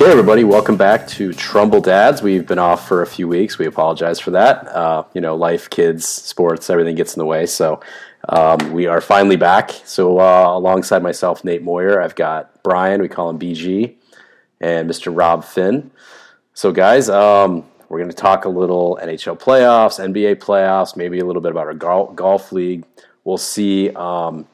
Okay, everybody, welcome back to Trumbull Dads. We've been off for a few weeks. We apologize for that. Uh, you know, life, kids, sports, everything gets in the way. So um, we are finally back. So uh, alongside myself, Nate Moyer, I've got Brian. We call him BG, and Mr. Rob Finn. So guys, um, we're going to talk a little NHL playoffs, NBA playoffs, maybe a little bit about our golf, golf league. We'll see, um,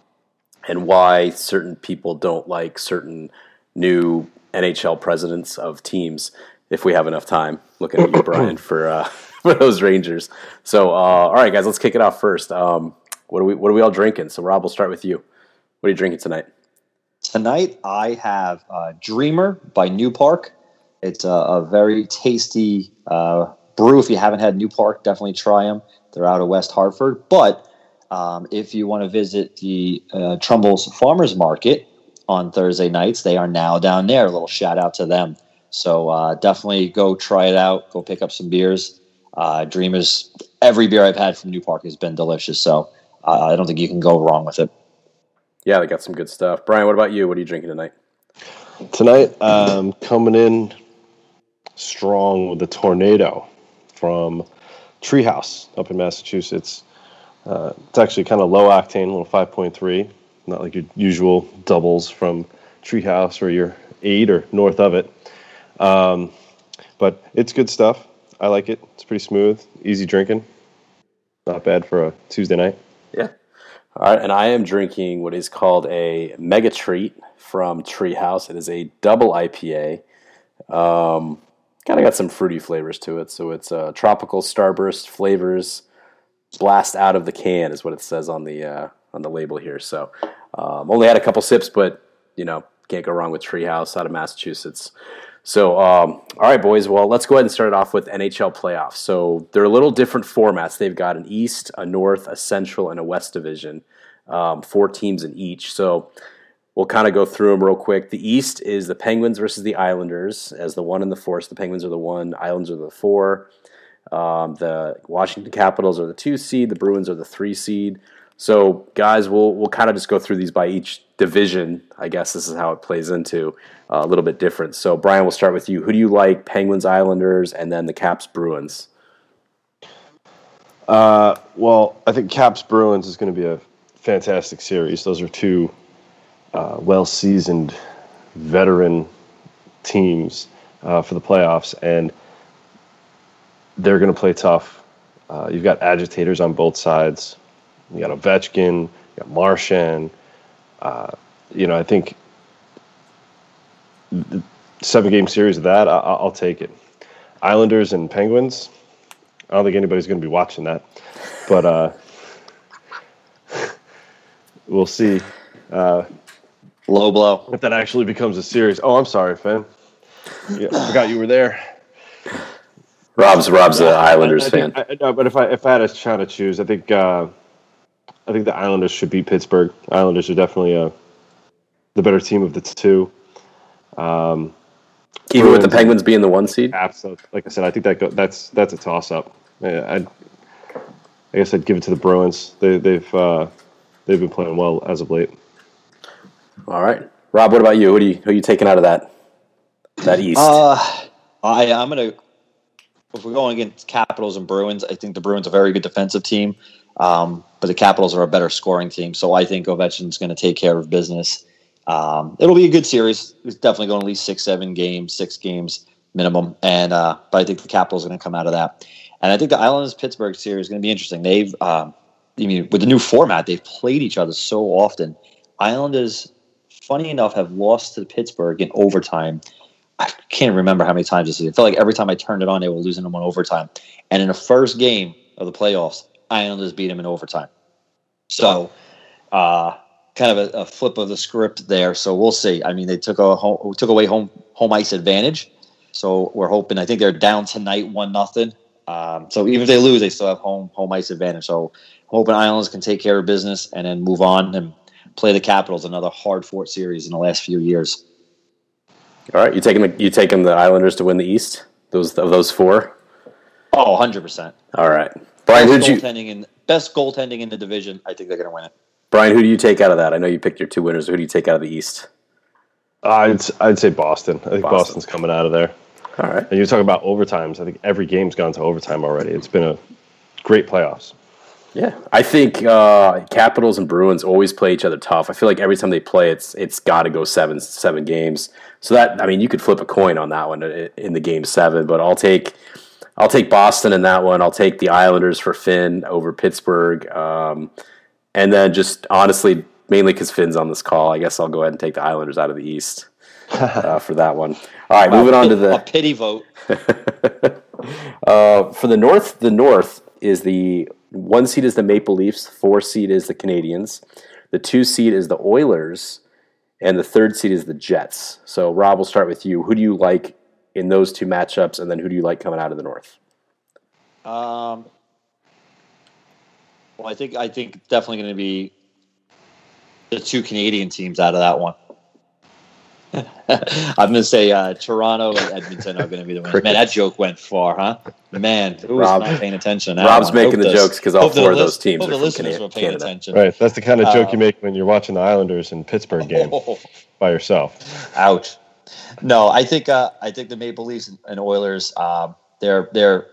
and why certain people don't like certain new NHL presidents of teams if we have enough time. Looking at you, Brian, for uh, for those Rangers. So, uh, all right, guys, let's kick it off first. Um, what are we What are we all drinking? So, Rob, we'll start with you. What are you drinking tonight? Tonight, I have uh, Dreamer by New Park. It's a, a very tasty uh, brew. If you haven't had New Park, definitely try them. They're out of West Hartford. But um, if you want to visit the uh, Trumbull's Farmers Market, on Thursday nights. They are now down there. A little shout out to them. So uh, definitely go try it out. Go pick up some beers. Uh, Dreamers. Every beer I've had from New Park has been delicious. So uh, I don't think you can go wrong with it. Yeah, they got some good stuff. Brian, what about you? What are you drinking tonight? Tonight, um, coming in strong with the tornado from Treehouse up in Massachusetts. Uh, it's actually kind of low octane, a little 5.3 not like your usual doubles from Treehouse or your eight or north of it. Um, but it's good stuff. I like it. It's pretty smooth, easy drinking. Not bad for a Tuesday night. Yeah. All right, and I am drinking what is called a Mega Treat from Treehouse. It is a double IPA. Um, kind of got some fruity flavors to it. So it's uh, tropical starburst flavors, blast out of the can is what it says on the uh, on the label here. So um, only had a couple sips, but you know can't go wrong with Treehouse out of Massachusetts. So, um, all right, boys. Well, let's go ahead and start it off with NHL playoffs. So they're a little different formats. They've got an East, a North, a Central, and a West division. Um, four teams in each. So we'll kind of go through them real quick. The East is the Penguins versus the Islanders as the one and the four. So the Penguins are the one, Islanders are the four. Um, the Washington Capitals are the two seed. The Bruins are the three seed. So, guys, we'll we'll kind of just go through these by each division. I guess this is how it plays into uh, a little bit different. So, Brian, we'll start with you. Who do you like? Penguins, Islanders, and then the Caps, Bruins. Uh, well, I think Caps Bruins is going to be a fantastic series. Those are two uh, well-seasoned veteran teams uh, for the playoffs, and they're going to play tough. Uh, you've got agitators on both sides. You got Ovechkin, you got Marchand. Uh, you know, I think seven game series of that, I- will take it. Islanders and Penguins. I don't think anybody's going to be watching that, but uh, we'll see. Uh, Low blow. If that actually becomes a series. Oh, I'm sorry, Finn. Yeah, I forgot you were there. Rob's Rob's the Islanders I, I fan. I, no, but if I if I had a try to choose, I think uh, I think the Islanders should beat Pittsburgh. Islanders are definitely uh, the better team of the two. Um, Even with the Penguins being the one seed. Absolutely. Like I said, I think that go, that's that's a toss up. I, I guess I'd give it to the Bruins. They, they've uh, they've been playing well as of late. All right, Rob. What about you? Who do you who are you taking out of that that East? Uh, I I'm gonna. If we're going against Capitals and Bruins, I think the Bruins are a very good defensive team. Um, but the Capitals are a better scoring team, so I think Ovechkin's going to take care of business. Um, it'll be a good series. It's definitely going at least six, seven games, six games minimum, and uh, but I think the Capitals are going to come out of that. And I think the Islanders Pittsburgh series is going to be interesting. They've, um, I mean, with the new format, they've played each other so often. Islanders, funny enough, have lost to Pittsburgh in overtime. I can't remember how many times this is. I felt like every time I turned it on, they were losing them on overtime. And in the first game of the playoffs, Islanders beat them in overtime. So, uh, kind of a, a, flip of the script there. So we'll see. I mean, they took a home, took away home home ice advantage. So we're hoping. I think they're down tonight, one nothing. Um, so even if they lose, they still have home home ice advantage. So hoping Islanders can take care of business and then move on and play the Capitals. Another hard fought series in the last few years. All right, you taking the you taking the Islanders to win the East? Those of those four. Oh, 100 percent. All right. Brian, who you in best goaltending in the division? I think they're going to win it. Brian, who do you take out of that? I know you picked your two winners. Who do you take out of the East? I'd I'd say Boston. I think Boston. Boston's coming out of there. All right. And you talk about overtimes. I think every game's gone to overtime already. It's been a great playoffs. Yeah, I think uh, Capitals and Bruins always play each other tough. I feel like every time they play, it's it's got to go seven seven games. So that I mean, you could flip a coin on that one in the game seven. But I'll take I'll take Boston in that one. I'll take the Islanders for Finn over Pittsburgh, um, and then just honestly, mainly because Finn's on this call, I guess I'll go ahead and take the Islanders out of the East uh, for that one. All right, moving on to the a pity vote. uh, for the North, the North is the one seed is the Maple Leafs, four seed is the Canadiens, the two seed is the Oilers, and the third seed is the Jets. So, Rob, we'll start with you. Who do you like in those two matchups, and then who do you like coming out of the North? Um, well, I think I think definitely going to be the two Canadian teams out of that one. I'm going to say uh, Toronto and Edmonton are going to be the winners. Man, that joke went far, huh? Man, who was Rob- not paying attention? to that Rob's one? making Hope the jokes 'cause all hope the four of those teams hope are the from listeners Cana- were paying Canada. attention. Right. That's the kind of joke Um, you make when you're watching the Islanders and Pittsburgh game Oh, by yourself. ouch. No, I think uh, I think the Maple Leafs and Oilers um, they're they're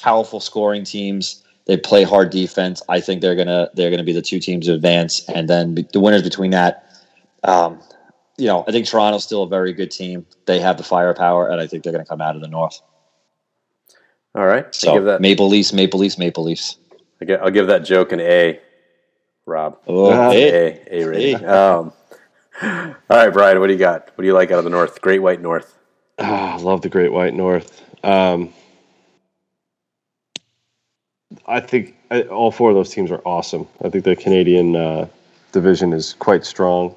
powerful scoring teams. They play hard defense. I think they're gonna they're gonna be the two teams to advance, and then the winners between that. Um, you know, I think Toronto's still a very good team. They have the firepower, and I think they're going to come out of the North. All right, So give that. Maple Leafs, Maple Leafs, Maple Leafs. I'll give that joke an A. Rob, Oh, hey. A A rating. Um, all right, Brian, what do you got? What do you like out of the North? Great White North. Ah, love the Great White North. Um, I think I, all four of those teams are awesome. I think the Canadian uh, division is quite strong.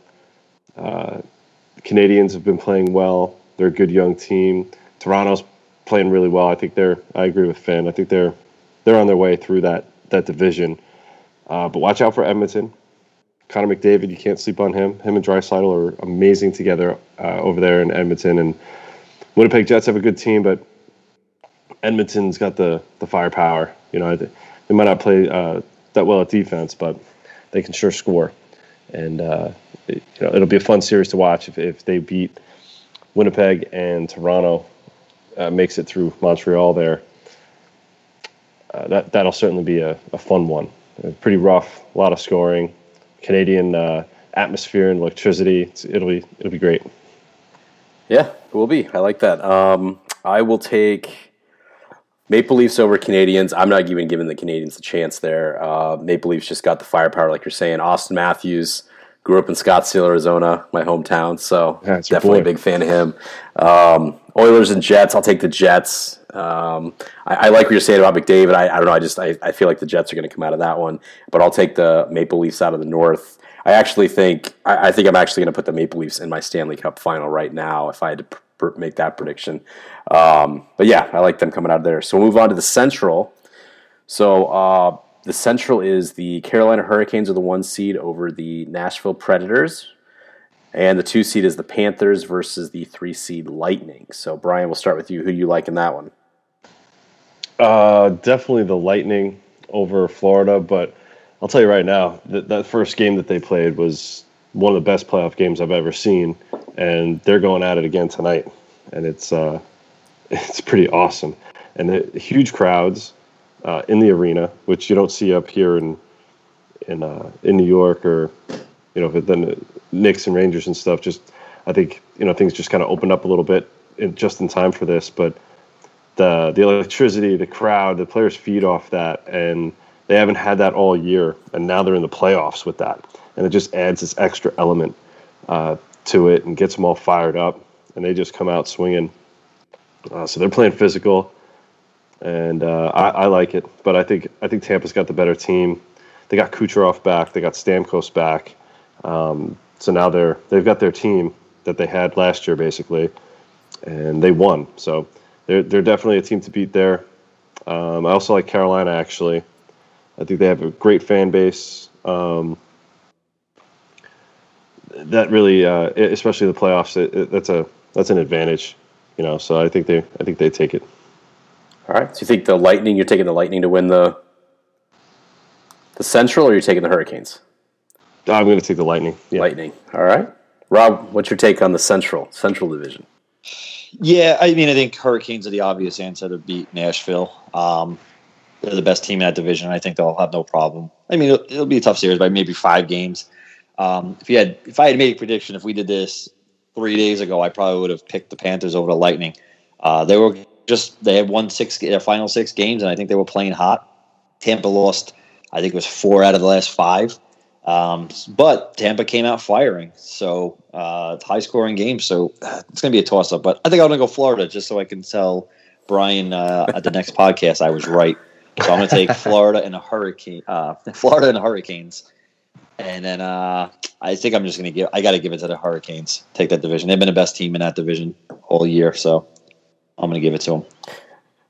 Uh, Canadiens have been playing well. They're a good young team. Toronto's playing really well. I think they're. I agree with Finn. I think they're they're on their way through that that division. Uh, but watch out for Edmonton. Connor McDavid, you can't sleep on him. Him and Draisaitl are amazing together uh, over there in Edmonton. And Winnipeg Jets have a good team, but Edmonton's got the the firepower. You know, they might not play uh, that well at defense, but they can sure score. And uh, it, you know, it'll be a fun series to watch if, if they beat Winnipeg and Toronto uh, makes it through Montreal. There, uh, that that'll certainly be a, a fun one. Pretty rough, a lot of scoring, Canadian uh, atmosphere and electricity. It's, it'll be it'll be great. Yeah, it will be. I like that. Um, I will take Maple Leafs over Canadiens. I'm not even giving the Canadiens a chance there. Uh, Maple Leafs just got the firepower, like you're saying. Auston Matthews grew up in Scottsdale, Arizona, my hometown, so Yeah, definitely a big fan of him. Um, Oilers and Jets. I'll take the Jets. Um, I, I like what you're saying about McDavid. I, I don't know. I just I, I feel like the Jets are going to come out of that one, but I'll take the Maple Leafs out of the North. I actually think I, I think I'm actually going to put the Maple Leafs in my Stanley Cup final right now if I had to pr- make that prediction. Um, but yeah, I like them coming out of there. So we'll move on to the Central. So uh, the Central is the Carolina Hurricanes are the one seed over the Nashville Predators, and the two seed is the Panthers versus the three seed Lightning. So Brian, we'll start with you. Who do you like in that one? Uh, definitely the Lightning over Florida, but I'll tell you right now that that first game that they played was one of the best playoff games I've ever seen, and they're going at it again tonight, and it's uh, it's pretty awesome, and the huge crowds uh, in the arena, which you don't see up here in in uh, in New York or you know then the Knicks and Rangers and stuff. Just I think you know things just kind of opened up a little bit in, just in time for this, but the the electricity, the crowd, the players feed off that, and they haven't had that all year, and now they're in the playoffs with that, and it just adds this extra element uh, to it and gets them all fired up, and they just come out swinging. Uh, so they're playing physical, and uh, I, I like it, but I think I think Tampa's got the better team. They got Kucherov back, they got Stamkos back, um, so now they're they've got their team that they had last year basically, and they won. So they're they're definitely a team to beat there. Um, I also like Carolina actually. I think they have a great fan base. Um, that really, uh, especially the playoffs, it, it, that's a that's an advantage, you know. So I think they I think they take it. All right. So you think the Lightning? You're taking the Lightning to win the the Central, or you're taking the Hurricanes? I'm going to take the Lightning. Yeah. Lightning. All right. Rob, what's your take on the Central Central Division? Yeah, I mean, I think Hurricanes are the obvious answer to beat Nashville. Um, they're the best team in that division. I think they'll have no problem. I mean, it'll, it'll be a tough series by maybe five games. Um, if you had, if I had made a prediction, if we did this three days ago, I probably would have picked the Panthers over the Lightning. Uh, they were just they had won six their final six games, and I think they were playing hot. Tampa lost, I think it was four out of the last five. Um, but Tampa came out firing, so uh, high scoring game. So uh, it's going to be a toss up. But I think I'm going to go Florida just so I can tell Brian uh, at the next podcast I was right. So I'm going to take Florida and a hurricane, uh, Florida and Hurricanes, and then uh, I think I'm just going to give. I got to give it to the Hurricanes. Take that division. They've been the best team in that division all year, so I'm going to give it to them.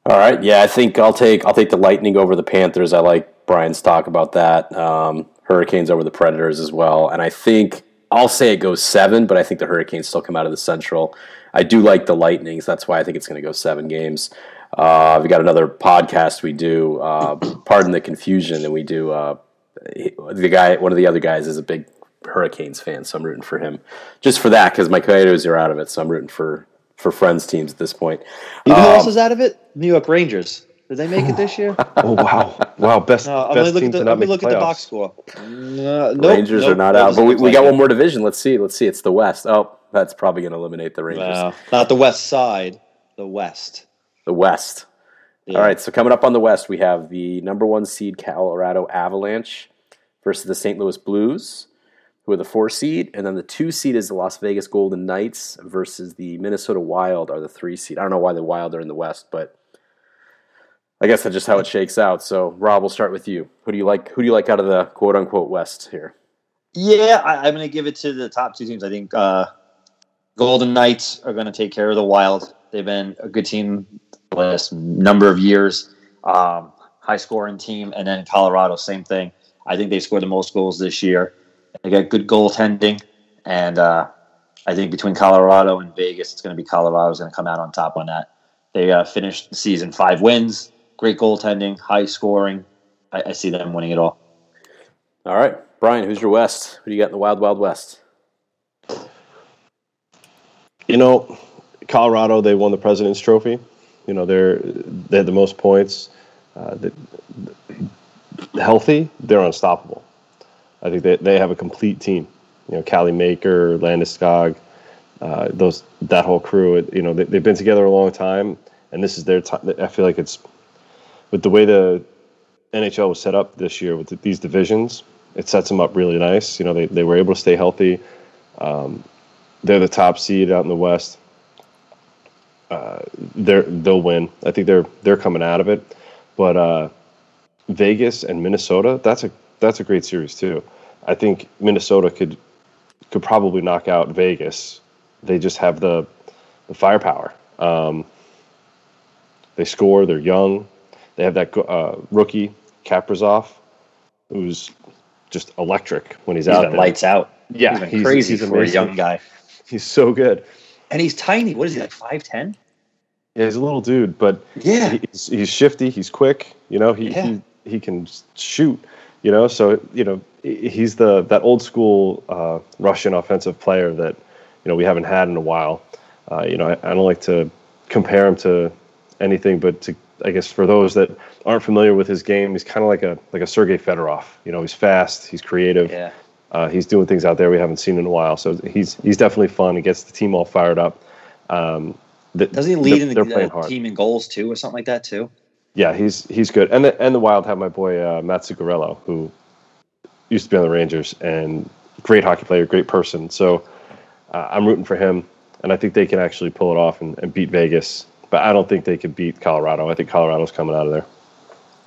All right, yeah, I think I'll take I'll take the Lightning over the Panthers. I like Brian's talk about that. Um, Hurricanes over the Predators as well. And I think I'll say it goes seven, but I think the Hurricanes still come out of the Central. I do like the Lightnings. That's why I think it's going to go seven games. Uh, we got another podcast we do, uh, pardon the confusion, and we do. Uh, the guy, one of the other guys, is a big Hurricanes fan, so I'm rooting for him just for that because my Coyotes are out of it. So I'm rooting for for friends teams at this point. You know who else is out of it? New York Rangers. Did they make it this year? oh wow, wow! Best No, best gonna look team at the, to not I'm gonna make look the at the box score. Uh, nope, Rangers nope, are not out, but we, we got it. one more division. Let's see. Let's see. It's the West. Oh, that's probably going to eliminate the Rangers. No, not the West Side. The West. The West. Yeah. All right, so coming up on the West, we have the number one seed Colorado Avalanche versus the St. Louis Blues, who are the four seed, and then the two seed is the Las Vegas Golden Knights versus the Minnesota Wild are the three seed. I don't know why the Wild are in the West, but I guess that's just how it shakes out. So, Rob, we'll start with you. Who do you like? Who do you like out of the quote unquote West here? Yeah, I, I'm going to give it to the top two teams. I think uh, Golden Knights are going to take care of the Wild. They've been a good team the last number of years. Um, high scoring team, and then Colorado, same thing. I think they scored the most goals this year. They got good goaltending, and uh, I think between Colorado and Vegas, it's going to be Colorado's going to come out on top on that. They uh, finished the season five wins, great goaltending, high scoring. I, I see them winning it all. All right, Brian, who's your West? Who do you got in the Wild Wild West? You know, Colorado they won the President's Trophy. You know they're they had the most points. Uh, they, healthy, they're unstoppable. I think they they have a complete team. You know, Cale Makar, Landeskog, uh, those that whole crew. It, you know, they, they've been together a long time, and this is their time. I feel like it's with the way the NHL was set up this year with these divisions. It sets them up really nice. You know, they, they were able to stay healthy. Um, they're the top seed out in the West. Uh, they're they'll win. I think they're they're coming out of it. But uh, Vegas and Minnesota, that's a that's a great series too. I think Minnesota could could probably knock out Vegas. They just have the the firepower. Um, they score. They're young. They have that uh, rookie Kaprizov, who's just electric when he's, He's out there. lights out. Yeah, he's he's- crazy he's for a young guy, He's so good. and he's tiny. What is he like? Five ten? Yeah, he's a little dude, but Yeah. he's, he's shifty. He's quick. You know, he, Yeah. he he can shoot. You know, so you know he's the that old school uh, Russian offensive player that you know we haven't had in a while. Uh, you know, I, I don't like to compare him to anything, but to I guess for those that aren't familiar with his game, he's kind of like a like a Sergei Fedorov. You know, he's fast. He's creative. Yeah. Uh, he's doing things out there we haven't seen in a while. So he's he's definitely fun. He gets the team all fired up. Um, the- Doesn't he lead they're- in the playing uh, team in goals too, or something like that too? Yeah, he's he's good. And the and the Wild have my boy uh, Matt Zuccarello, who used to be on the Rangers and great hockey player, great person. So uh, I'm rooting for him, and I think they can actually pull it off and, and beat Vegas. But I don't think they could beat Colorado. I think Colorado's coming out of there.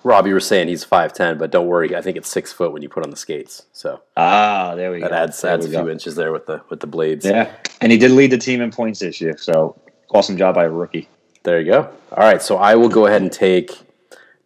Rob, you were saying he's five ten, but don't worry, I think it's six foot when you put on the skates. So Ah, there we that go. adds There adds a we few go. inches there with the with the blades. Yeah, and he did lead the team in points this year. So awesome job by a rookie. There you go. All right, so I will go ahead and take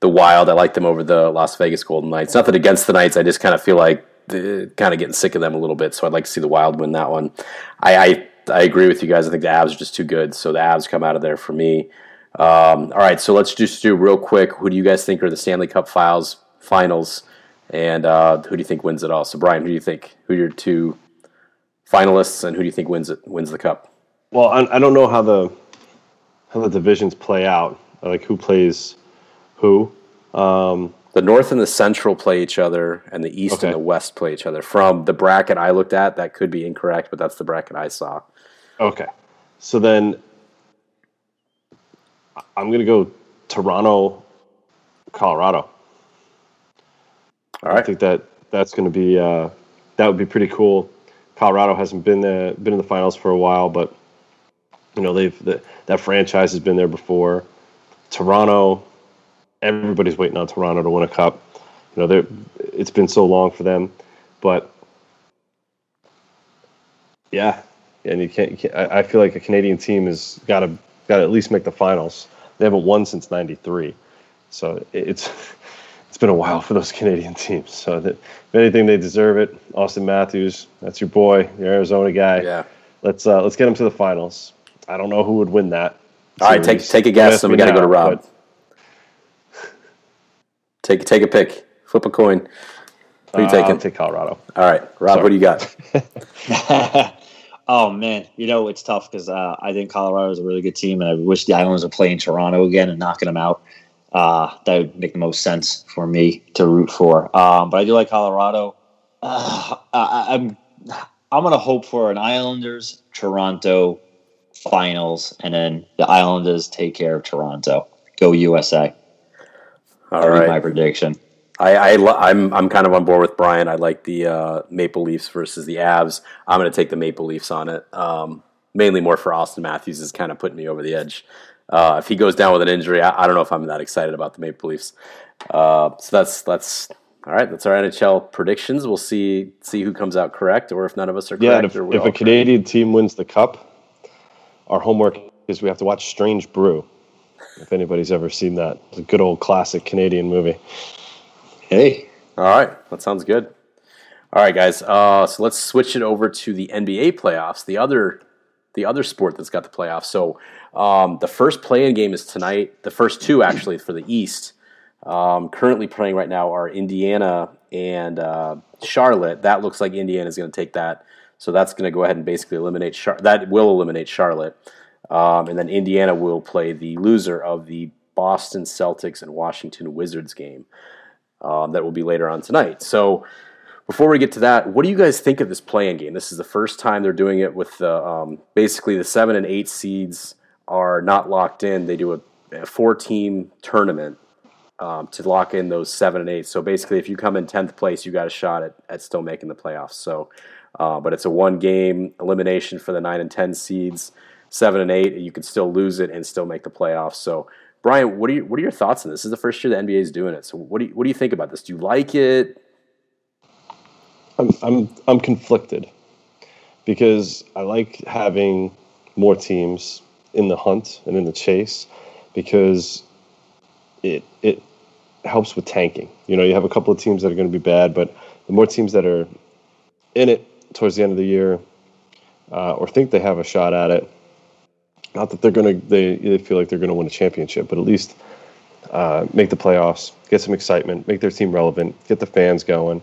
the Wild. I like them over the Las Vegas Golden Knights. Nothing against the Knights. I just kind of feel like uh, kind of getting sick of them a little bit. So I'd like to see the Wild win that one. I, I I agree with you guys. I think the Avs are just too good. So the Avs come out of there for me. Um, all right, so let's just do real quick. Who do you guys think are the Stanley Cup Files finals, and uh, who do you think wins it all? So Brian, who do you think? Who are your two finalists, and who do you think wins it wins the cup? Well, I, I don't know how the how the divisions play out, like who plays who. Um, the North and the Central play each other, and the East Okay. and the West play each other. From the bracket I looked at, that could be incorrect, but that's the bracket I saw. Okay, so then I'm going to go Toronto, Colorado. All I think that that's going to be uh, that would be pretty cool. Colorado hasn't been the been in the finals for a while, but you know they've the, that franchise has been there before. Toronto, everybody's waiting on Toronto to win a cup. You know, it's been so long for them, but yeah, and you can't. You can't I, I feel like a Canadian team has got to got to at least make the finals. They haven't won since '93, so it- it's it's been a while for those Canadian teams. So that if anything, they deserve it. Auston Matthews, that's your boy, your Arizona guy. Yeah. Let's uh, let's get him to the finals. I don't know who would win that. All right. Take series. take a guess, and we got to go to Rob. but- Take take a pick. Flip a coin. Who are you Uh, taking? I'll take Colorado. All right, Rob. Sorry. What do you got? Oh man, you know it's tough because uh, I think Colorado is a really good team, and I wish the Islanders were playing Toronto again and knocking them out. Uh, that would make the most sense for me to root for. Um, but I do like Colorado. Uh, I, I'm I'm gonna hope for an Islanders Toronto finals, and then the Islanders take care of Toronto. Go USA. All That'd be my prediction. I, I lo- I'm I'm kind of on board with Brian. I like the uh, Maple Leafs versus the Avs. I'm going to take the Maple Leafs on it. Um, mainly more for Auston Matthews is kind of putting me over the edge. Uh, if he goes down with an injury, I, I don't know if I'm that excited about the Maple Leafs. Uh, so that's that's all right. That's our NHL predictions. We'll see see who comes out correct, or if none of us are correct. Yeah, if, if a Canadian team wins the cup, our homework is we have to watch Strange Brew. If anybody's ever seen that, it's a good old classic Canadian movie. Hey, All right, that sounds good. All right, guys. Uh, so let's switch it over to the NBA playoffs. The other, the other sport that's got the playoffs. So um, the first play-in game is tonight. The first two actually for the East. Um, currently playing right now are Indiana and uh, Charlotte. That looks like Indiana is going to take that. So that's going to go ahead and basically eliminate Char- that will eliminate Charlotte, um, and then Indiana will play the loser of the Boston Celtics and Washington Wizards game um, that will be later on tonight. So before we get to that, what do you guys think of this playing game? This is the first time they're doing it with the um, basically the seven and eight seeds are not locked in. They do a, a four team tournament um, to lock in those seven and eight. So basically, if you come in tenth place, you got a shot at, at still making the playoffs. So, uh, but it's a one game elimination for the nine and ten seeds. Seven and eight, you can still lose it and still make the playoffs. So, Brian, what are you, what are your thoughts on this? This is the first year the NBA is doing it. So, what do you, what do you think about this? Do you like it? I'm I'm I'm conflicted because I like having more teams in the hunt and in the chase because it it helps with tanking. You know, you have a couple of teams that are going to be bad, but the more teams that are in it towards the end of the year uh, or think they have a shot at it, not that they're going to they, they feel like they're going to win a championship, but at least uh, make the playoffs, get some excitement, make their team relevant, get the fans going.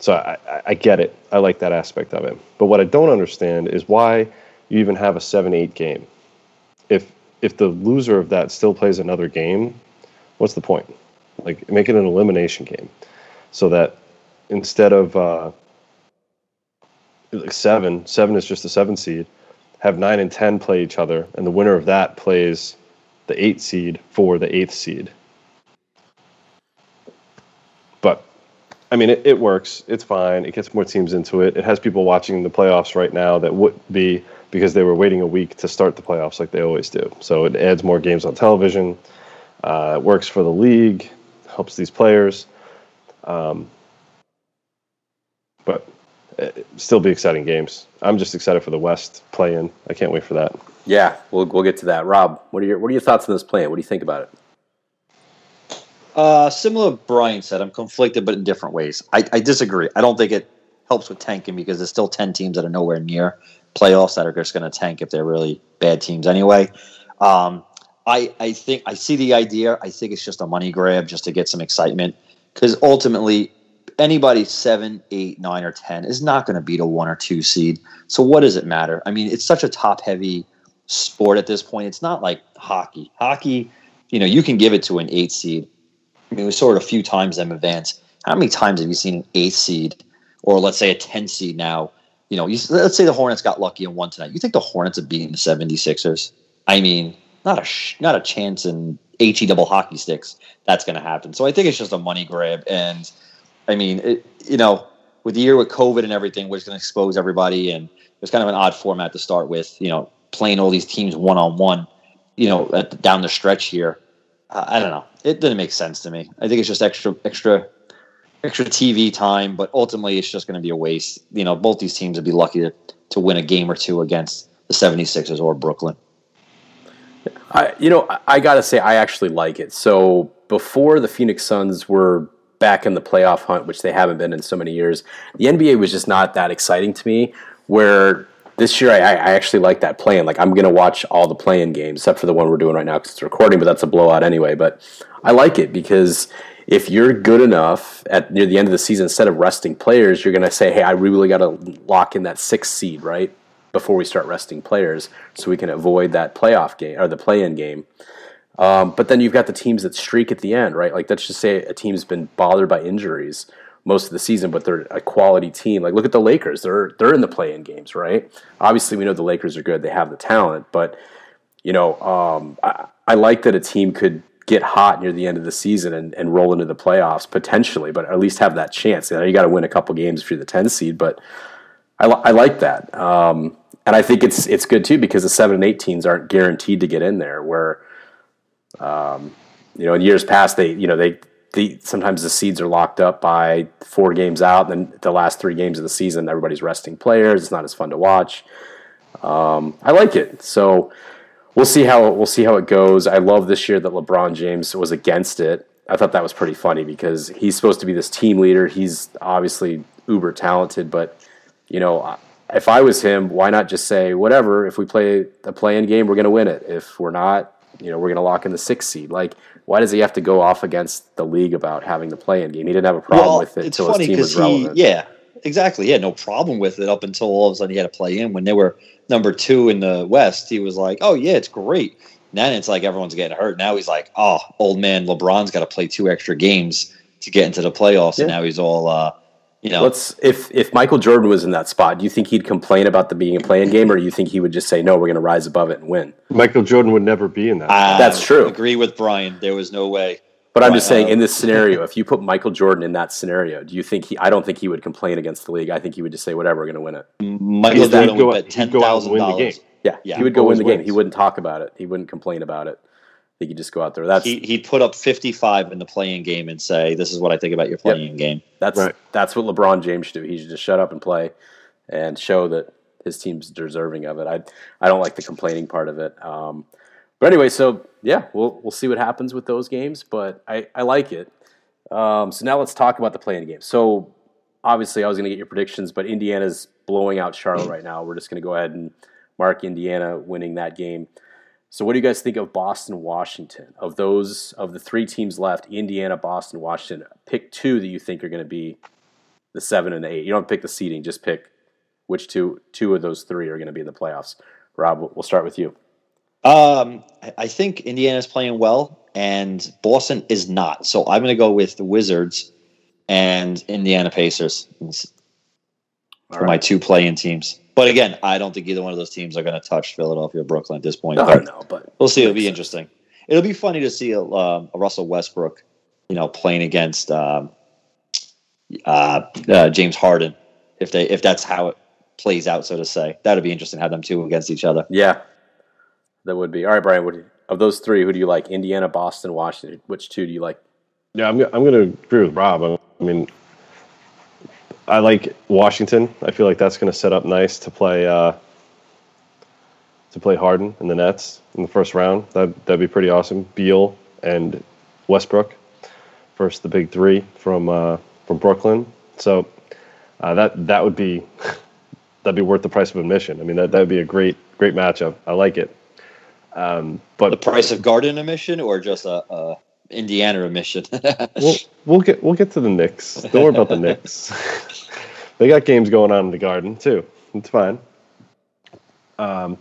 So I, I- get it. I like that aspect of it. But what I don't understand is why you even have a seven-eight game. If if the loser of that still plays another game, what's the point? Like make it an elimination game, so that instead of uh, like seven, seven is just a seven seed. Have nine and ten play each other, and the winner of that plays the eight seed for the eighth seed. But I mean, it, it works. It's fine. It gets more teams into it. It has people watching the playoffs right now that would be because they were waiting a week to start the playoffs like they always do. So it adds more games on television. Uh, it works for the league, helps these players. Um, but still be exciting games. I'm just excited for the West play in. I can't wait for that. Yeah, we'll we'll get to that. Rob, what are your what are your thoughts on this plan? What do you think about it? Uh, similar to Brian said, I'm conflicted, but in different ways. I, I disagree. I don't think it helps with tanking because there's still 10 teams that are nowhere near playoffs that are just going to tank if they're really bad teams anyway. Um, I, I think I see the idea. I think it's just a money grab just to get some excitement because ultimately, anybody seven, eight, nine, or ten is not going to beat a one or two seed. So what does it matter? I mean, it's such a top heavy sport at this point. It's not like hockey. Hockey, you know, you can give it to an eight seed. I mean, we saw it a few times in advance. How many times have you seen an eight seed or let's say a 10 seed now? You know, you, let's say the Hornets got lucky and won tonight. You think the Hornets are beating the 76ers? I mean, not a sh- not a chance in he double hockey sticks that's going to happen. So I think it's just a money grab. And I mean, it, you know, with the year with COVID and everything, we're just going to expose everybody. And it was kind of an odd format to start with, you know, playing all these teams one on one, you know, at, down the stretch here. Uh, I don't know. It didn't make sense to me. I think it's just extra, extra, extra TV time, but ultimately it's just going to be a waste. You know, both these teams would be lucky to, to win a game or two against the 76ers or Brooklyn. I, you know, I got to say, I actually like it. So before the Phoenix Suns were back in the playoff hunt, which they haven't been in so many years, the NBA was just not that exciting to me. Where this year, I, I actually like that playing. Like, I'm going to watch all the playing games, except for the one we're doing right now because it's recording, but that's a blowout anyway. But I like it because if you're good enough at near the end of the season, instead of resting players, you're going to say, hey, I really got to lock in that sixth seed, right? before we start resting players so we can avoid that playoff game or the play-in game. Um, but then you've got the teams that streak at the end, right? Like let's just say a team's been bothered by injuries most of the season, but they're a quality team. Like look at the Lakers; they're they're in the play-in games, right? Obviously, we know the Lakers are good; they have the talent. But you know, um, I, I like that a team could get hot near the end of the season and, and roll into the playoffs potentially, but at least have that chance. You, know, you got to win a couple games if you're the 10 seed, but I, I like that. Um, and I think it's it's good too because the seven and eight teams aren't guaranteed to get in there. Where, um, you know, in years past, they you know they the sometimes the seeds are locked up by four games out, and then the last three games of the season, everybody's resting players. It's not as fun to watch. Um, I like it, so we'll see how we'll see how it goes. I love this year that LeBron James was against it. I thought that was pretty funny because he's supposed to be this team leader. He's obviously uber talented, but you know if I was him, why not just say whatever? If we play the play-in game, we're going to win it. If we're not, you know, we're going to lock in the sixth seed. Like, why does he have to go off against the league about having the play-in game? He didn't have a problem well, with it until his team was relevant. He, yeah, exactly. He had no problem with it up until all of a sudden he had to play in when they were number two in the West. He was like, "Oh yeah, it's great." Then it's like everyone's getting hurt. Now he's like, "Oh, old man LeBron's got to play two extra games to get into the playoffs," yeah. and now he's all. Uh, you know, let's if if Michael Jordan was in that spot, do you think he'd complain about the being a playing game, or do you think he would just say, "No, we're going to rise above it and win"? Michael Jordan would never be in that. Uh, That's true. Agree with Brian. There was no way. But I'm just saying, in this scenario, if you put Michael Jordan in that scenario, do you think he? I don't think he would complain against the league. I think he would just say, "Whatever, we're going to win it." Michael Jordan would bet ten thousand dollars. Yeah, yeah, he would go win the game. He wouldn't talk about it. He wouldn't complain about it. He could just go out there. That's he, he'd put up 55 in the playing game and say, "This is what I think about your playing yep. game." That's right. that's what LeBron James should do. He should just shut up and play, and show that his team's deserving of it. I I don't like the complaining part of it. Um, but anyway, so yeah, we'll we'll see what happens with those games. But I I like it. Um, so now let's talk about the playing game. So obviously, I was going to get your predictions, but Indiana's blowing out Charlotte right now. We're just going to go ahead and mark Indiana winning that game. So, what do you guys think of Boston, Washington? Of those, of the three teams left, Indiana, Boston, Washington, pick two that you think are going to be the seven and the eight. You don't pick the seeding; just pick which two two of those three are going to be in the playoffs. Rob, we'll start with you. Um, I think Indiana is playing well, and Boston is not. So I'm going to go with the Wizards and Indiana Pacers for right. my two play-in teams. But again, I don't think either one of those teams are going to touch Philadelphia, or Brooklyn at this point. No, but no, but we'll see. It'll be interesting. It'll be funny to see a, um, a Russell Westbrook, you know, playing against um, uh, uh, James Harden. If they if that's how it plays out, so to say, that'd be interesting. to Have them two against each other. Yeah, that would be all right, Brian. Would of those three, who do you like? Indiana, Boston, Washington. Which two do you like? Yeah, I'm I'm going to agree with Rob. I mean, I like Washington. I feel like that's going to set up nice to play uh, to play Harden in the Nets in the first round. That that'd be pretty awesome. Beal and Westbrook, versus the big three from uh, from Brooklyn. So uh, that that would be that'd be worth the price of admission. I mean that that would be a great great matchup. I like it. Um, but the price of garden admission or just a, a Indiana remission. we'll, we'll get we'll get to the Knicks. Don't worry about the Knicks. they got games going on in the Garden too. It's fine. Um,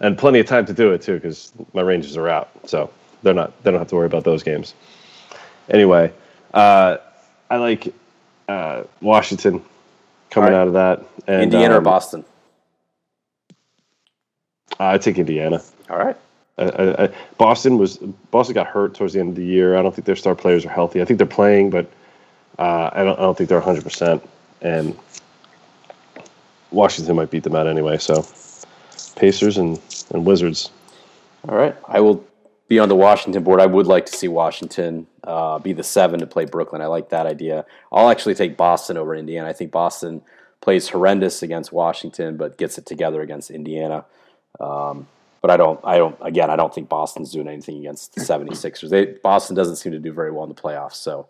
and plenty of time to do it too because my Rangers are out, so they're not they don't have to worry about those games. Anyway, uh, I like uh, Washington coming All right. out of that. And, Indiana or um, Boston? I take Indiana. All right. I, I, Boston was Boston got hurt towards the end of the year. I don't think their star players are healthy. I think they're playing, but uh, I don't. I don't think they're 100. percent And Washington might beat them out anyway. So Pacers and, and Wizards. All right. I will be on the Washington board. I would like to see Washington uh, be the seven to play Brooklyn. I like that idea. I'll actually take Boston over Indiana. I think Boston plays horrendous against Washington, but gets it together against Indiana. Um, but I don't, I don't, again, I don't think Boston's doing anything against the 76ers. They, Boston doesn't seem to do very well in the playoffs, so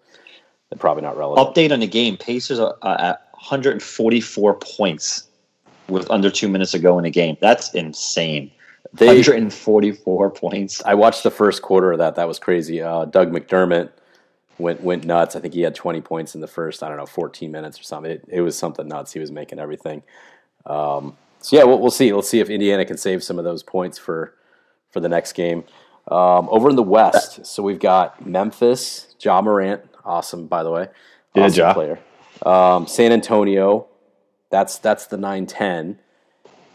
they're probably not relevant. Update on the game: Pacers are uh, at 144 points with under two minutes to go in the game. That's insane. They- 144 points. I watched the first quarter of that. That was crazy. Uh, Doug McDermott went went nuts. I think he had 20 points in the first, I don't know, 14 minutes or something. It, it was something nuts. He was making everything. Um, so yeah, we'll, see. we'll see. Let's see if Indiana can save some of those points for for the next game. Um, over in the West, so we've got Memphis, Ja Morant, awesome by the way, Yeah, awesome Ja. player. Um, San Antonio, that's that's the 9-10.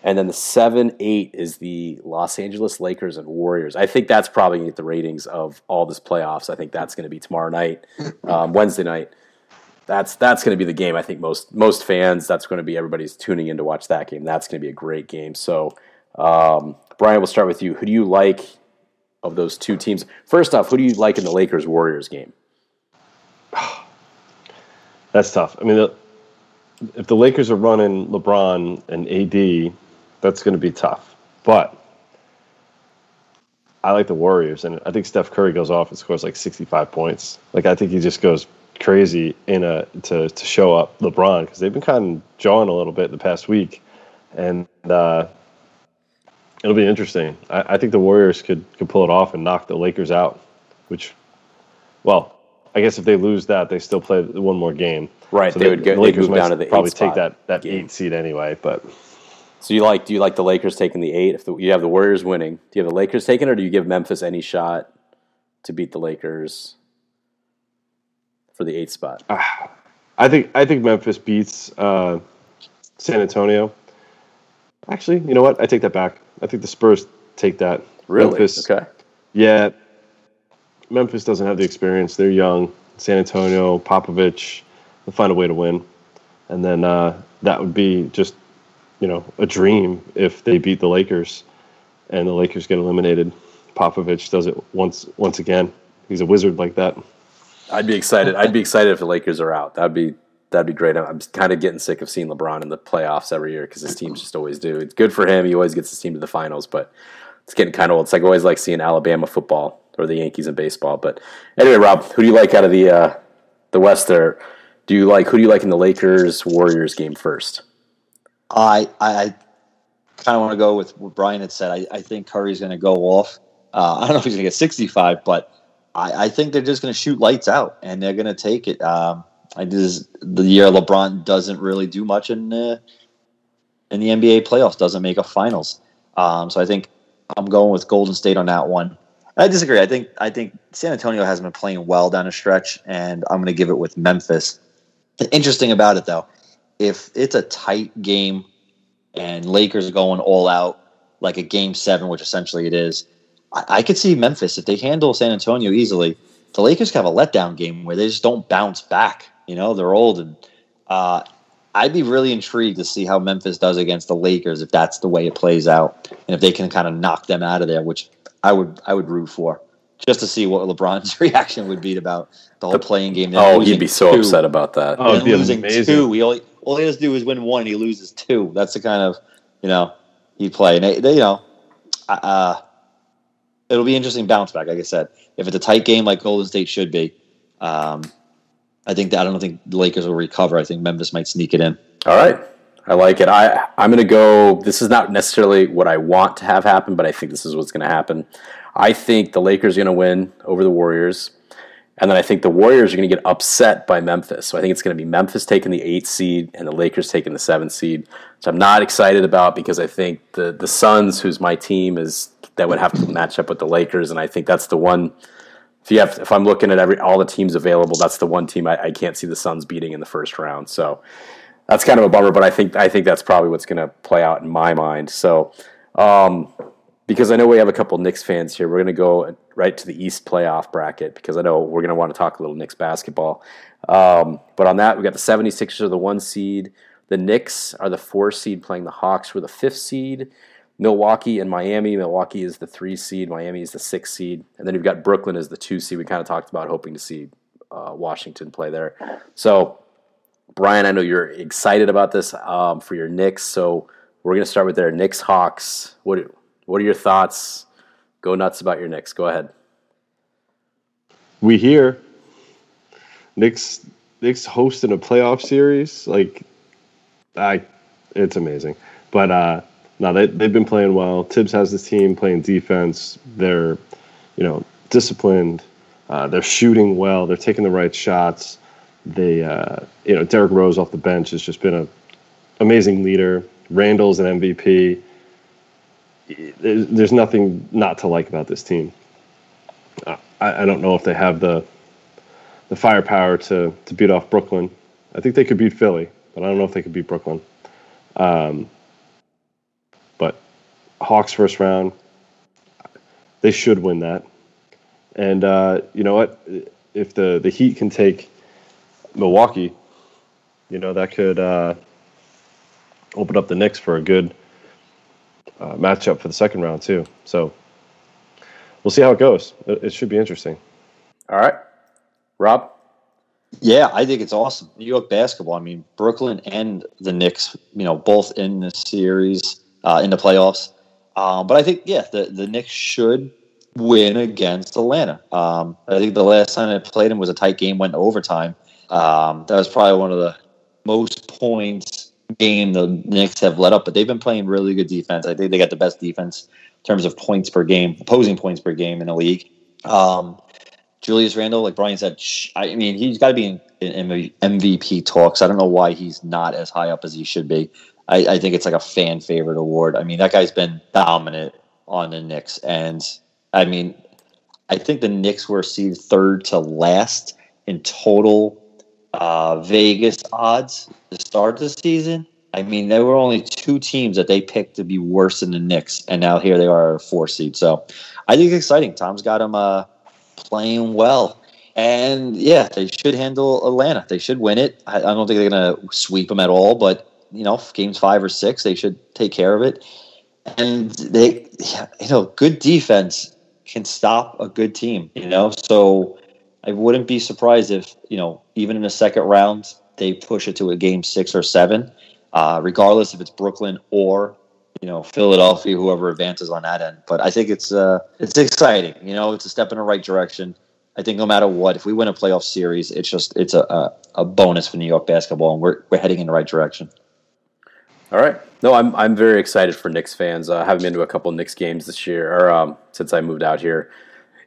And then the seven eight is the Los Angeles Lakers and Warriors. I think that's probably going to get the ratings of all this playoffs. I think that's going to be tomorrow night, um, Wednesday night. That's that's going to be the game. I think most most fans. That's going to be everybody's tuning in to watch that game. That's going to be a great game. So, um, Brian, we'll start with you. Who do you like of those two teams? First off, who do you like in the Lakers Warriors game? That's tough. I mean, the, if the Lakers are running LeBron and AD, that's going to be tough. But I like the Warriors, and I think Steph Curry goes off and scores like 65 points. Like I think he just goes crazy in a to to show up LeBron because they've been kind of jawing a little bit the past week, and uh, it'll be interesting. I, I think the Warriors could could pull it off and knock the Lakers out, which, well. I guess if they lose that, they still play one more game. Right, they would go- The Lakers might down to the probably take that that game. eight seed anyway. But So you like? Do you like the Lakers taking the eight? If the, you have the Warriors winning, do you have the Lakers taking, or do you give Memphis any shot to beat the Lakers for the eighth spot? I think I think Memphis beats uh, San Antonio. Actually, you know what? I take that back. I think the Spurs take that. Really? Memphis, Okay. Yeah. Memphis doesn't have the experience. They're young. San Antonio, Popovich, they'll find a way to win. And then uh, that would be just, you know, a dream if they beat the Lakers and the Lakers get eliminated. Popovich does it once once again. He's a wizard like that. I'd be excited. I'd be excited if the Lakers are out. That'd be that'd be great. I'm, kind of getting sick of seeing LeBron in the playoffs every year because his teams just always do. It's good for him. He always gets his team to the finals, but it's getting kind of old. It's like always like seeing Alabama football or the Yankees in baseball. But anyway, Rob, who do you like out of the uh, the West? There, do you like who do you like in the Lakers Warriors game first? I I kind of want to go with what Brian had said. I, I think Curry's going to go off. Uh, I don't know if he's going to get 65, but I, I think they're just going to shoot lights out and they're going to take it. Um, I this the year LeBron doesn't really do much in in the NBA playoffs, doesn't make a finals. Um, so I think I'm going with Golden State on that one. I disagree. I think I think San Antonio hasn't been playing well down a stretch, and I'm going to give it with Memphis. The interesting about it though, if it's a tight game and Lakers going all out like a game seven, which essentially it is, I, I could see Memphis if they handle San Antonio easily. The Lakers have a letdown game where they just don't bounce back. You know, they're old, and uh, I'd be really intrigued to see how Memphis does against the Lakers if that's the way it plays out, and if they can kind of knock them out of there, which I would I would root for, just to see what LeBron's reaction would be about the whole playing game. They're Oh, he'd be so two. upset about that. Oh, it'd be losing amazing. two. He only all he has to do is win one, and he loses two. That's the kind of you know he'd play. And they, they you know, uh, it'll be interesting bounce back. Like I said, if it's a tight game like Golden State should be, um, I think that I don't think the Lakers will recover. I think Memphis might sneak it in. All right. I like it. I, I'm going to go. This is not necessarily what I want to have happen, but I think this is what's going to happen. I think the Lakers are going to win over the Warriors. And then I think the Warriors are going to get upset by Memphis. So I think it's going to be Memphis taking the eight seed and the Lakers taking the seven seed, which I'm not excited about because I think the the Suns, who's my team, is that would have to match up with the Lakers, and I think that's the one. If you have, if I'm looking at every all the teams available, that's the one team I, I can't see the Suns beating in the first round. So that's kind of a bummer, but I think I think that's probably what's going to play out in my mind. So. Um, because I know we have a couple Knicks fans here, we're going to go right to the East playoff bracket because I know we're going to want to talk a little Knicks basketball. Um, but on that, we got the 76ers are the one seed. The Knicks are the four seed playing the Hawks for the fifth seed. Milwaukee and Miami. Milwaukee is the three seed. Miami is the six seed. And then you've got Brooklyn as the two seed. We kind of talked about hoping to see uh, Washington play there. So, Brian, I know you're excited about this um, for your Knicks. So we're going to start with their Knicks Hawks. What what are your thoughts? Go nuts about your Knicks. Go ahead. We hear Knicks Knicks hosting a playoff series. Like, I, it's amazing. But uh, no, they they've been playing well. Thibs has this team playing defense. They're, you know, disciplined. Uh, they're shooting well. They're taking the right shots. They, uh, you know, Derrick Rose off the bench has just been a amazing leader. Randle's an MVP there's, there's nothing not to like about this team. I, I don't know if they have the the firepower to to beat off Brooklyn. I think they could beat Philly, but I don't know if they could beat Brooklyn. Um, but Hawks first round, they should win that. And uh, you know what? If the the Heat can take Milwaukee, you know that could uh, open up the Knicks for a good uh, matchup for the second round too. So we'll see how it goes. It, it, should be interesting. All right, Rob. Yeah, I think it's awesome. New York basketball. I mean, Brooklyn and the Knicks. You know, both in the series uh, in the playoffs. Um, but I think yeah, the the Knicks should win against Atlanta. Um, I think the last time I played them was a tight game, went overtime. Um, that was probably one of the most points game the Knicks have let up, but they've been playing really good defense. I think they got the best defense in terms of points per game, opposing points per game in the league. Um, Julius Randle, like Brian said, I mean, he's got to be in, in, MVP talks. I don't know why he's not as high up as he should be. I, I think it's like a fan favorite award. I mean, that guy's been dominant on the Knicks, and I mean, I think the Knicks were seed third to last in total uh, Vegas odds to start the season. I mean, there were only two teams that they picked to be worse than the Knicks, and now here they are, four seed. So I think it's exciting. Tom's got them uh, playing well. And yeah, they should handle Atlanta. They should win it. I, I don't think they're going to sweep them at all, but you know, games five or six, they should take care of it. And they, you know, good defense can stop a good team. You know, so I wouldn't be surprised if you know even in the second round they push it to a game six or seven, uh, regardless if it's Brooklyn or you know Philadelphia, whoever advances on that end. But I think it's uh, it's exciting. You know, it's a step in the right direction. I think no matter what, if we win a playoff series, it's just it's a, a, a bonus for New York basketball, and we're we're heading in the right direction. All right. No, I'm I'm very excited for Knicks fans. Uh, having been to a couple Knicks games this year, or um, since I moved out here,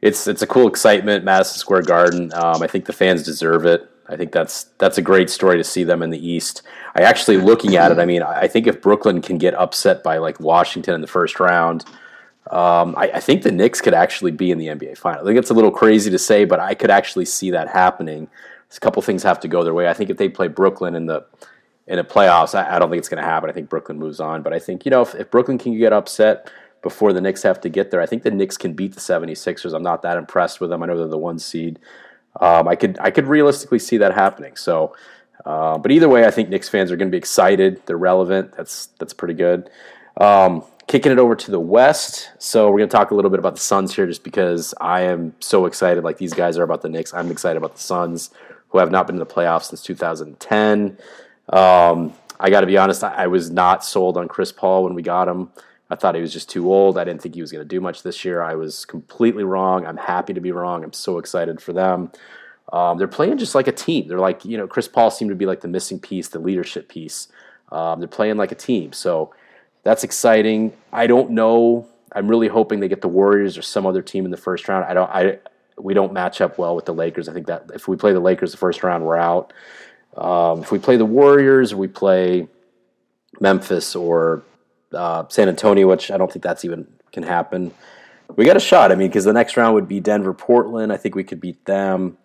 it's it's a cool excitement, Madison Square Garden. Um, I think the fans deserve it. I think that's that's a great story to see them in the East. I actually looking at it. I mean, I think if Brooklyn can get upset by like Washington in the first round, um, I, I, think the Knicks could actually be in the NBA final. I think it's a little crazy to say, but I could actually see that happening. a couple things have to go their way. I think if they play Brooklyn in the in the playoffs, I, I don't think it's going to happen. I think Brooklyn moves on, but I think you know if, if Brooklyn can get upset before the Knicks have to get there. I think the Knicks can beat the 76ers. I'm not that impressed with them. I know they're the one seed. Um, I could I could realistically see that happening. So, uh, but either way, I think Knicks fans are going to be excited. They're relevant. That's that's pretty good. Um, kicking it over to the West. So we're going to talk a little bit about the Suns here, just because I am so excited. Like these guys are about the Knicks. I'm excited about the Suns, who have not been in the playoffs since 2010. Um, I got to be honest. I, I was not sold on Chris Paul when we got him. I thought he was just too old. I didn't think he was going to do much this year. I was completely wrong. I'm happy to be wrong. I'm so excited for them. Um, they're playing just like a team. They're like, you know, Chris Paul seemed to be like the missing piece, the leadership piece. Um, they're playing like a team. So that's exciting. I don't know. I'm really hoping they get the Warriors or some other team in the first round. I don't. I we don't match up well with the Lakers. I think that if we play the Lakers the first round, we're out. Um, if we play the Warriors, we play Memphis or uh, San Antonio, which I don't think that's even can happen. We got a shot. I mean, because the next round would be Denver, Portland. I think we could beat them.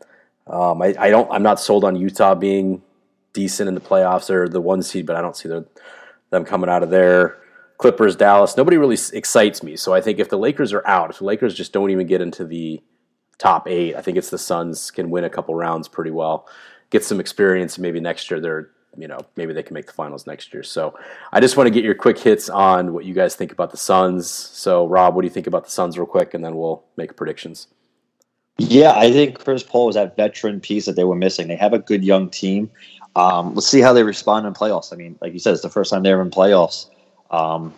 Um, I, I, don't. I'm not sold on Utah being decent in the playoffs or the one seed, but I don't see the, them coming out of there. Clippers, Dallas. Nobody really excites me. So I think if the Lakers are out, if the Lakers just don't even get into the top eight, I think it's the Suns can win a couple rounds pretty well, get some experience, and maybe next year they're you know maybe they can make the finals next year. So I just want to get your quick hits on what you guys think about the Suns. So Rob, what do you think about the Suns, real quick, and then we'll make predictions. Yeah, I think Chris Paul was that veteran piece that they were missing. They have a good young team. Um, let's see how they respond in playoffs. I mean, like you said, it's the first time they're in playoffs. Um,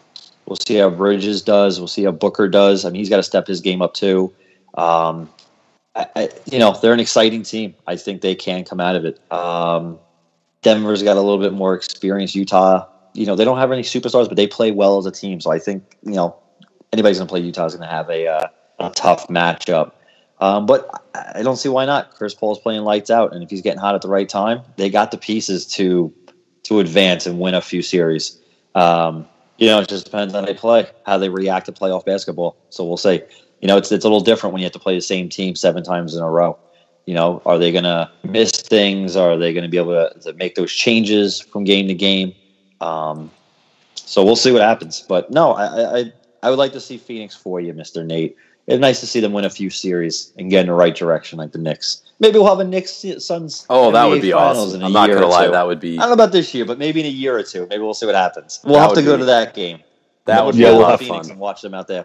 we'll see how Bridges does. We'll see how Booker does. I mean, he's got to step his game up too. Um, I, I, you know, they're an exciting team. I think they can come out of it. Um, Denver's got a little bit more experience. Utah, you know, they don't have any superstars, but they play well as a team. So I think you know anybody's going to play Utah is going to have a, uh, a tough matchup. Um, but I don't see why not. Chris Paul's playing lights out, and if he's getting hot at the right time, they got the pieces to to advance and win a few series. Um, you know, it just depends on how they play, how they react to playoff basketball. So we'll see. You know, it's it's a little different when you have to play the same team seven times in a row. You know, are they going to miss things? Are they going to be able to, to, make those changes from game to game? Um, so we'll see what happens. But no, I, I I would like to see Phoenix for you, Mister Nate. It's nice to see them win a few series and get in the right direction, like the Knicks. Maybe we'll have a Knicks Suns. Oh, NBA that would be awesome! I'm not gonna lie, that would be. I don't know about this year, but maybe in a year or two, maybe we'll see what happens. We'll that have to go be... to that game. That would be a lot of Phoenix fun. And watch them out there.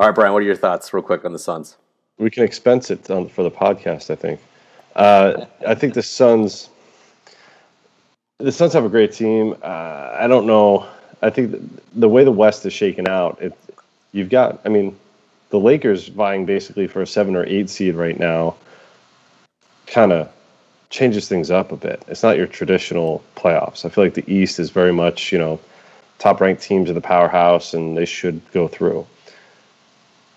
All right, Brian, what are your thoughts, real quick, on the Suns? We can expense it on, for the podcast. I think. Uh, I think the Suns. The Suns have a great team. Uh, I don't know. I think the way the West is shaken out, it, you've got. I mean, the Lakers vying basically for a seven or eight seed right now kind of changes things up a bit. It's not your traditional playoffs. I feel like the East is very much, you know, top ranked teams are the powerhouse and they should go through.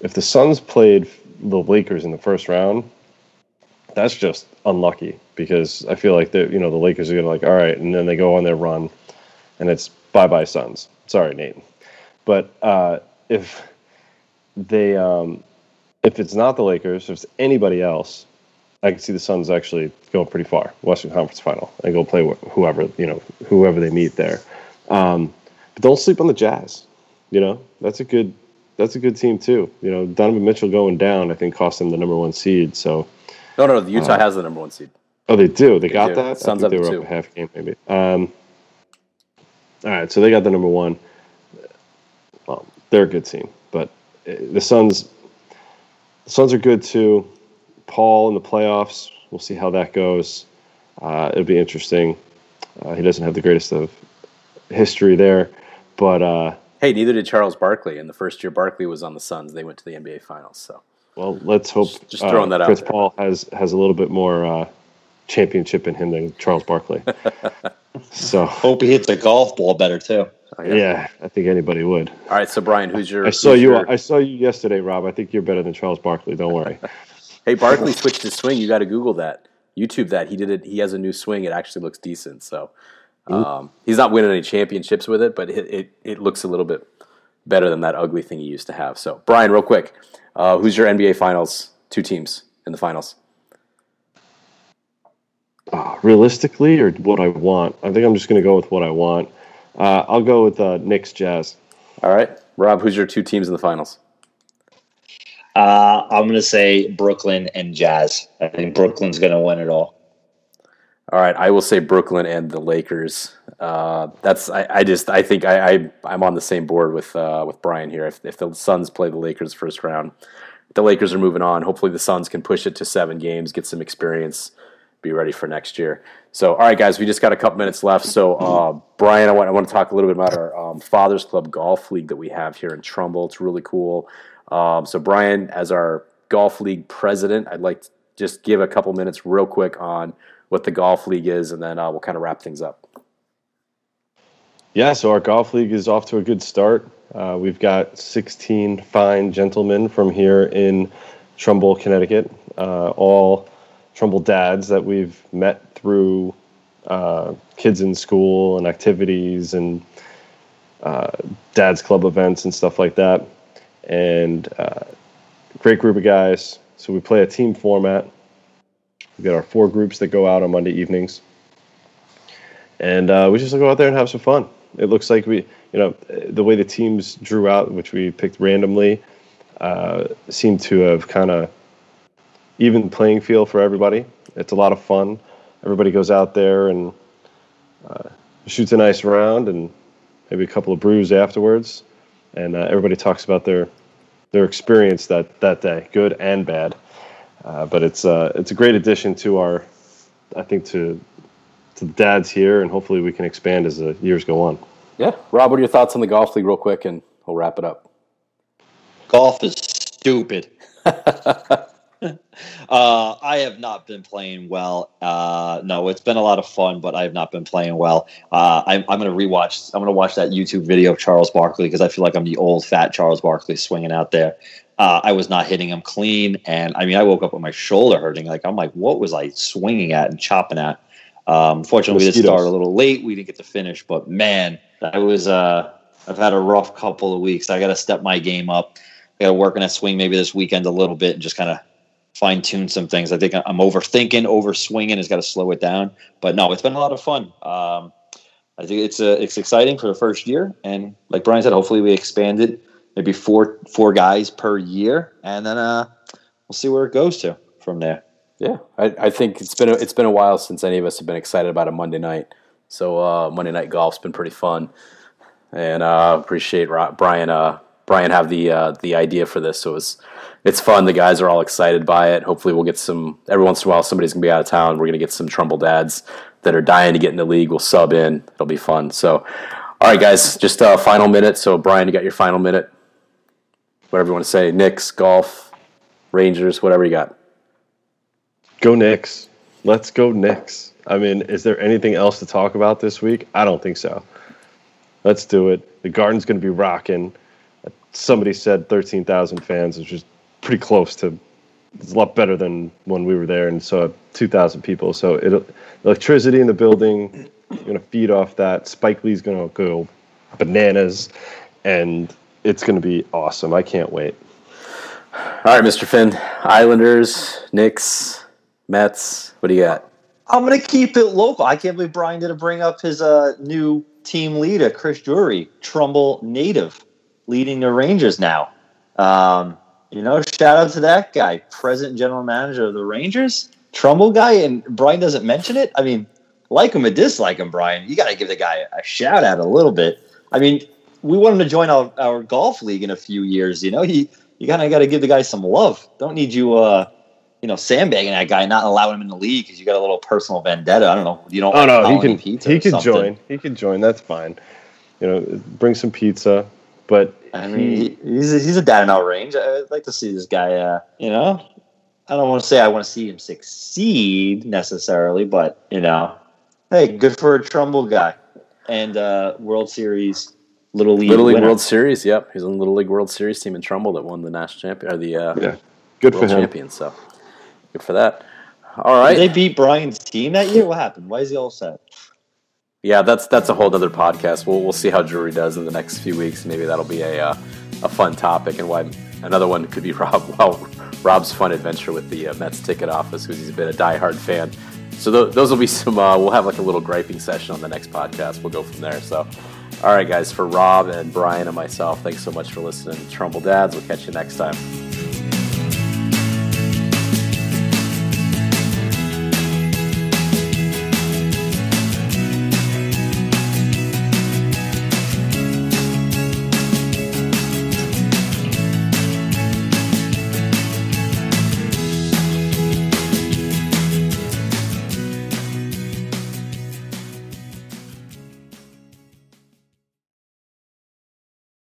If the Suns played the Lakers in the first round, that's just unlucky because I feel like the you know the Lakers are gonna like all right, and then they go on their run, and it's bye bye Suns. Sorry, Nate, but uh, if they um, if it's not the Lakers, if it's anybody else, I can see the Suns actually go pretty far, Western Conference Final, and go play whoever you know whoever they meet there. Um, but don't sleep on the Jazz. You know that's a good that's a good team too. You know Donovan Mitchell going down, I think, cost them the number one seed. So no, no, the Utah uh, has the number one seed. Oh, they do. They, they got do. that. Suns I think they were two. up a half game maybe. Um, all right, so they got the number one. Well, they're a good team but the Suns, the Suns are good too. Paul in the playoffs, we'll see how that goes. Uh, it'll be interesting. Uh, he doesn't have the greatest of history there, but uh, hey, neither did Charles Barkley. In the first year Barkley was on the Suns, they went to the NBA Finals. So, well, let's hope just, just throwing that uh, Chris out. Chris Paul has has a little bit more uh, championship in him than Charles Barkley. so, hope he hits the golf ball better too. Oh, yeah. yeah. I think anybody would. All right, so Brian, who's your? I saw you. Your... I saw you yesterday, Rob. I think you're better than Charles Barkley. Don't worry. hey, Barkley switched his swing. You got to Google that, YouTube that. He did it. He has a new swing. It actually looks decent. So um, he's not winning any championships with it, but it, it, it looks a little bit better than that ugly thing he used to have. So Brian, real quick, uh, who's your NBA Finals? Two teams in the finals. Uh, realistically, or what I want, I think I'm just going to go with what I want. Uh, I'll go with uh, Knicks Jazz. All right, Rob. Who's your two teams in the finals? Uh, I'm going to say Brooklyn and Jazz. I think Brooklyn's going to win it all. All right, I will say Brooklyn and the Lakers. Uh, that's I, I, just I think I, I am on the same board with uh, with Brian here. If, if the Suns play the Lakers first round, the Lakers are moving on. Hopefully, the Suns can push it to seven games, get some experience, be ready for next year. So, all right, guys, we just got a couple minutes left. So, uh, Brian, I want, I want to talk a little bit about our um, Fathers Club Golf League that we have here in Trumbull. It's really cool. Um, so, Brian, as our Golf League president, I'd like to just give a couple minutes real quick on what the Golf League is, and then uh, we'll kind of wrap things up. Yeah, so our Golf League is off to a good start. Uh, we've got 16 fine gentlemen from here in Trumbull, Connecticut. Uh, all Trumbull dads that we've met through uh, kids in school and activities and uh, dads club events and stuff like that. And uh, great group of guys. So we play a team format. We got our four groups that go out on Monday evenings, and uh, we just go out there and have some fun. It looks like we, you know, the way the teams drew out, which we picked randomly, uh, seemed to have kind of even playing field for everybody. It's a lot of fun. Everybody goes out there and uh, shoots a nice round and maybe a couple of brews afterwards, and uh, everybody talks about their their experience that that day, good and bad. Uh, but it's uh, it's a great addition to our, I think to to the dads here, and hopefully we can expand as the years go on. Yeah, Rob, what are your thoughts on the golf league, real quick, and we'll wrap it up. Golf is stupid. Uh, I have not been playing well. Uh, no, it's been a lot of fun, but I have not been playing well. Uh, I'm, I'm going to rewatch. I'm going to watch that YouTube video of Charles Barkley because I feel like I'm the old fat Charles Barkley swinging out there. Uh, I was not hitting them clean, and I mean, I woke up with my shoulder hurting. Like I'm like, what was I swinging at and chopping at? Um, fortunately, we did start a little late. We didn't get to finish, but man, I was. Uh, I've had a rough couple of weeks. I got to step my game up. I got to work on that swing maybe this weekend a little bit and just kind of fine tune some things. I think I'm overthinking, over swinging. It's got to slow it down. But no, it's been a lot of fun. Um, I think it's uh, it's exciting for the first year, and like Brian said, hopefully we expand it, maybe four four guys per year, and then uh, we'll see where it goes to from there. Yeah, I, I think it's been a, it's been a while since any of us have been excited about a Monday night. So uh, Monday night golf's been pretty fun, and uh, appreciate Brian uh, Brian have the uh, the idea for this. So it's it's fun. The guys are all excited by it. Hopefully, we'll get some. Every once in a while, somebody's gonna be out of town. We're gonna get some Trumbull dads that are dying to get in the league. We'll sub in. It'll be fun. So, all right, guys, just a final minute. So, Brian, you got your final minute. Whatever you want to say. Knicks, golf, Rangers, whatever you got. Go Knicks. Let's go Knicks. I mean, is there anything else to talk about this week? I don't think so. Let's do it. The Garden's going to be rocking. Somebody said 13,000 fans, which is pretty close to. It's a lot better than when we were there and saw 2,000 people. So it electricity in the building. You're gonna feed off that. Spike Lee's gonna go bananas, and it's gonna be awesome. I can't wait. All right, Mr. Finn. Islanders, Knicks, Mets. What do you got? I'm gonna keep it local. I can't believe Brian didn't bring up his uh, new team leader, Chris Drury, Trumbull native, leading the Rangers now. Um, you know, shout out to that guy, present general manager of the Rangers, Trumbull guy, and Brian doesn't mention it. I mean, like him or dislike him, Brian, you got to give the guy a shout out a little bit. I mean, we want him to join our, our golf league in a few years. You know, he you kind of got to give the guy some love. Don't need you, uh, you know, sandbagging that guy, not allowing him in the league because you got a little personal vendetta. I don't know. You don't. Oh no, he can. He can join. He can join. That's fine. You know, bring some pizza. But I mean, he, he's a, he's a dad in our range. I'd like to see this guy. Uh, you know, I don't want to say I want to see him succeed necessarily, but you know, hey, good for a Trumbull guy and uh, World Series Little League Little League winner. World Series. Yep, he's on the Little League World Series team in Trumbull that won the national champion or the uh, yeah, good World for him. champion. So good for that. All right, Did they beat Brian's team that year. What happened? Why is he all set? yeah, that's that's a whole other podcast. We'll we'll see how Drury does in the next few weeks. Maybe that'll be a uh, a fun topic, and why another one could be Rob. Well, Rob's fun adventure with the uh, Mets ticket office because he's been a diehard fan. So th- those will be some. Uh, we'll have like a little griping session on the next podcast. We'll go from there. So, all right, guys, for Rob and Brian and myself, thanks so much for listening. Trumbull Dads. We'll catch you next time.